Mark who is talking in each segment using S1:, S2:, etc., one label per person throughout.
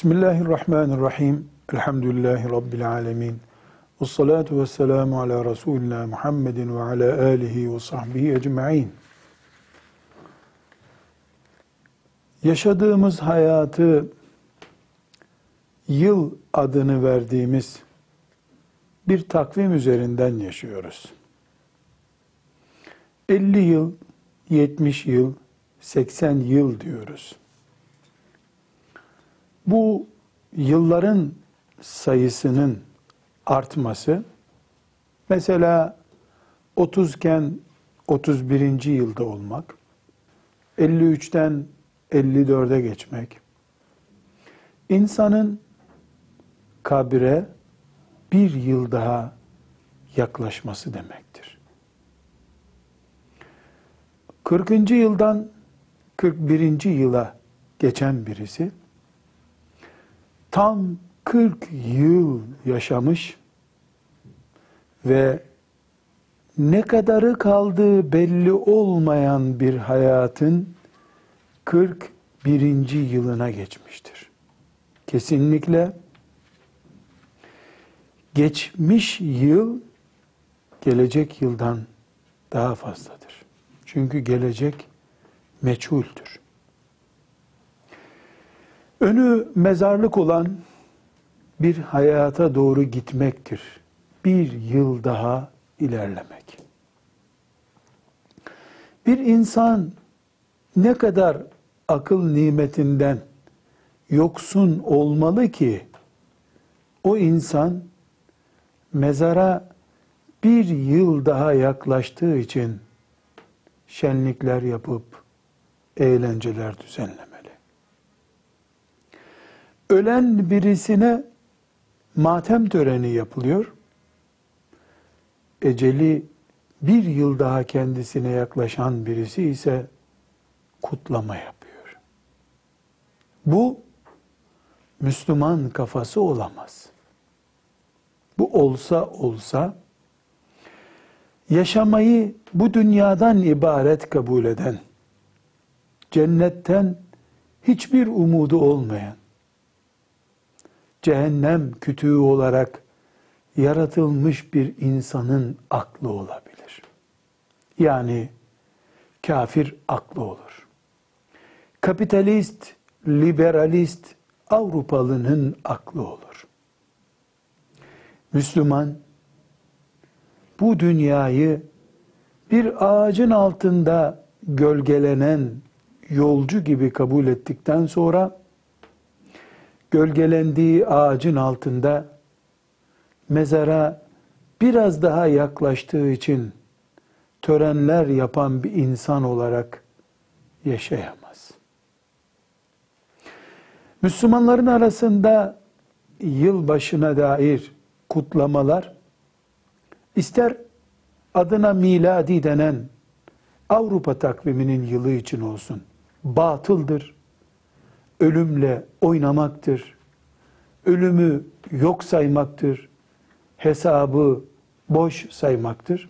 S1: Bismillahirrahmanirrahim. Elhamdülillahi Rabbil alemin. Ve salatu ve selamu ala Resulina Muhammedin ve ala alihi ve sahbihi ecma'in. Yaşadığımız hayatı yıl adını verdiğimiz bir takvim üzerinden yaşıyoruz. 50 yıl, 70 yıl, 80 yıl diyoruz. Bu yılların sayısının artması mesela 30 iken 31. yılda olmak, 53'ten 54'e geçmek, insanın kabire bir yıl daha yaklaşması demektir. 40. yıldan 41. yıla geçen birisi tam 40 yıl yaşamış ve ne kadarı kaldığı belli olmayan bir hayatın 41. yılına geçmiştir. Kesinlikle geçmiş yıl gelecek yıldan daha fazladır. Çünkü gelecek meçhuldür. Önü mezarlık olan bir hayata doğru gitmektir. Bir yıl daha ilerlemek. Bir insan ne kadar akıl nimetinden yoksun olmalı ki o insan mezara bir yıl daha yaklaştığı için şenlikler yapıp eğlenceler düzenlemeli. Ölen birisine matem töreni yapılıyor. Eceli bir yıl daha kendisine yaklaşan birisi ise kutlama yapıyor. Bu Müslüman kafası olamaz. Bu olsa olsa yaşamayı bu dünyadan ibaret kabul eden, cennetten hiçbir umudu olmayan, cehennem kütüğü olarak yaratılmış bir insanın aklı olabilir. Yani kafir aklı olur. Kapitalist, liberalist Avrupalının aklı olur. Müslüman bu dünyayı bir ağacın altında gölgelenen yolcu gibi kabul ettikten sonra gölgelendiği ağacın altında mezara biraz daha yaklaştığı için törenler yapan bir insan olarak yaşayamaz. Müslümanların arasında yılbaşına dair kutlamalar ister adına miladi denen Avrupa takviminin yılı için olsun batıldır, ölümle oynamaktır, ölümü yok saymaktır, hesabı boş saymaktır.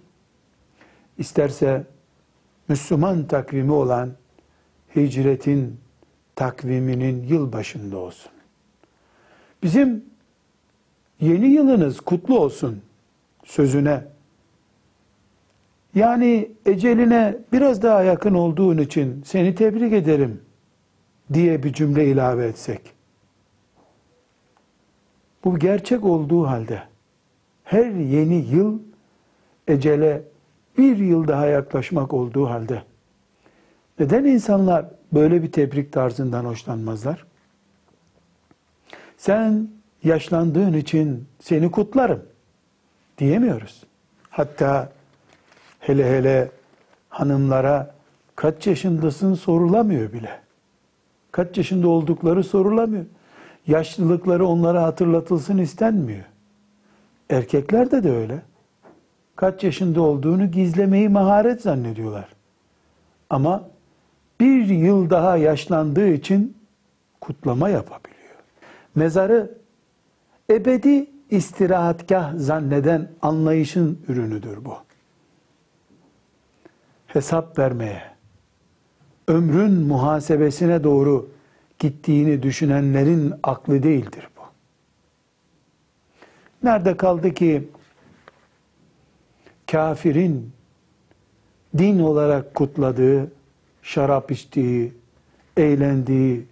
S1: İsterse Müslüman takvimi olan hicretin takviminin yılbaşında olsun. Bizim yeni yılınız kutlu olsun sözüne yani eceline biraz daha yakın olduğun için seni tebrik ederim diye bir cümle ilave etsek. Bu gerçek olduğu halde her yeni yıl ecele bir yıl daha yaklaşmak olduğu halde neden insanlar böyle bir tebrik tarzından hoşlanmazlar? Sen yaşlandığın için seni kutlarım diyemiyoruz. Hatta hele hele hanımlara kaç yaşındasın sorulamıyor bile. Kaç yaşında oldukları sorulamıyor. Yaşlılıkları onlara hatırlatılsın istenmiyor. Erkeklerde de öyle. Kaç yaşında olduğunu gizlemeyi maharet zannediyorlar. Ama bir yıl daha yaşlandığı için kutlama yapabiliyor. Mezarı ebedi istirahatgah zanneden anlayışın ürünüdür bu. Hesap vermeye, ömrün muhasebesine doğru gittiğini düşünenlerin aklı değildir bu. Nerede kaldı ki kafirin din olarak kutladığı, şarap içtiği, eğlendiği,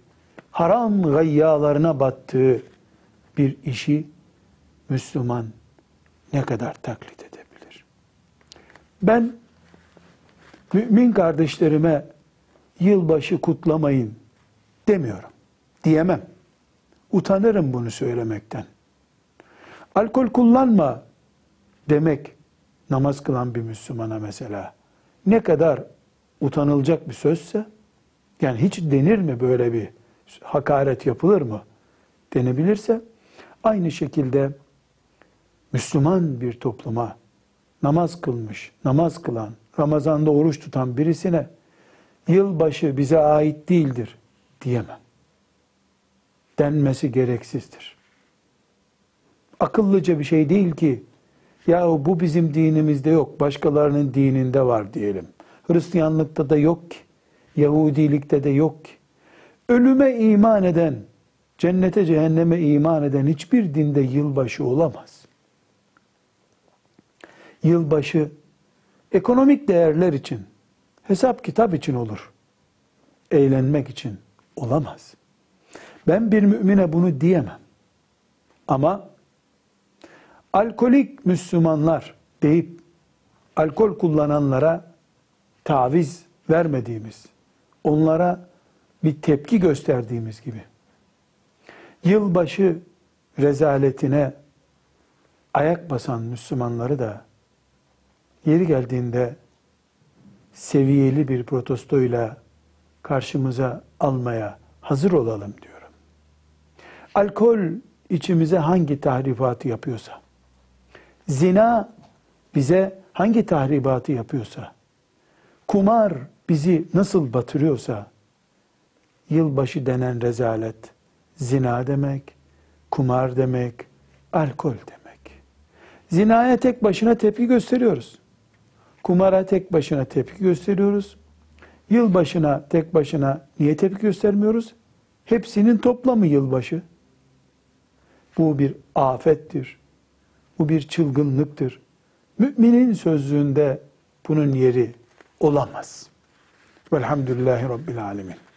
S1: haram gayyalarına battığı bir işi Müslüman ne kadar taklit edebilir? Ben mümin kardeşlerime yılbaşı kutlamayın demiyorum. Diyemem. Utanırım bunu söylemekten. Alkol kullanma demek namaz kılan bir Müslümana mesela ne kadar utanılacak bir sözse yani hiç denir mi böyle bir hakaret yapılır mı denebilirse aynı şekilde Müslüman bir topluma namaz kılmış, namaz kılan, Ramazan'da oruç tutan birisine yılbaşı bize ait değildir diyemem. Denmesi gereksizdir. Akıllıca bir şey değil ki ya bu bizim dinimizde yok, başkalarının dininde var diyelim. Hristiyanlıkta da yok ki, Yahudilikte de yok ki. Ölüme iman eden, cennete cehenneme iman eden hiçbir dinde yılbaşı olamaz. Yılbaşı ekonomik değerler için, hesap kitap için olur. Eğlenmek için olamaz. Ben bir mümine bunu diyemem. Ama alkolik Müslümanlar deyip alkol kullananlara taviz vermediğimiz, onlara bir tepki gösterdiğimiz gibi yılbaşı rezaletine ayak basan Müslümanları da yeri geldiğinde seviyeli bir protestoyla karşımıza almaya hazır olalım diyorum. Alkol içimize hangi tahribatı yapıyorsa, zina bize hangi tahribatı yapıyorsa, kumar bizi nasıl batırıyorsa, yılbaşı denen rezalet, zina demek, kumar demek, alkol demek. Zinaya tek başına tepki gösteriyoruz. Kumara tek başına tepki gösteriyoruz. Yılbaşına tek başına niye tepki göstermiyoruz? Hepsinin toplamı yılbaşı. Bu bir afettir. Bu bir çılgınlıktır. Müminin sözlüğünde bunun yeri olamaz. Velhamdülillahi Rabbil Alemin.